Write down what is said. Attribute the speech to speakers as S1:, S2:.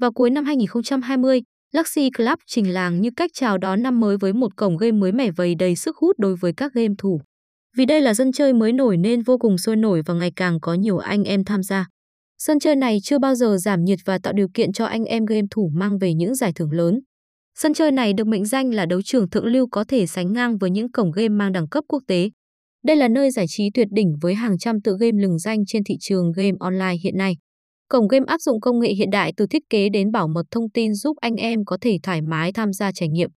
S1: Vào cuối năm 2020, Luxy Club trình làng như cách chào đón năm mới với một cổng game mới mẻ vầy đầy sức hút đối với các game thủ. Vì đây là sân chơi mới nổi nên vô cùng sôi nổi và ngày càng có nhiều anh em tham gia. Sân chơi này chưa bao giờ giảm nhiệt và tạo điều kiện cho anh em game thủ mang về những giải thưởng lớn. Sân chơi này được mệnh danh là đấu trường thượng lưu có thể sánh ngang với những cổng game mang đẳng cấp quốc tế. Đây là nơi giải trí tuyệt đỉnh với hàng trăm tựa game lừng danh trên thị trường game online hiện nay. Cổng game áp dụng công nghệ hiện đại từ thiết kế đến bảo mật thông tin giúp anh em có thể thoải mái tham gia trải nghiệm.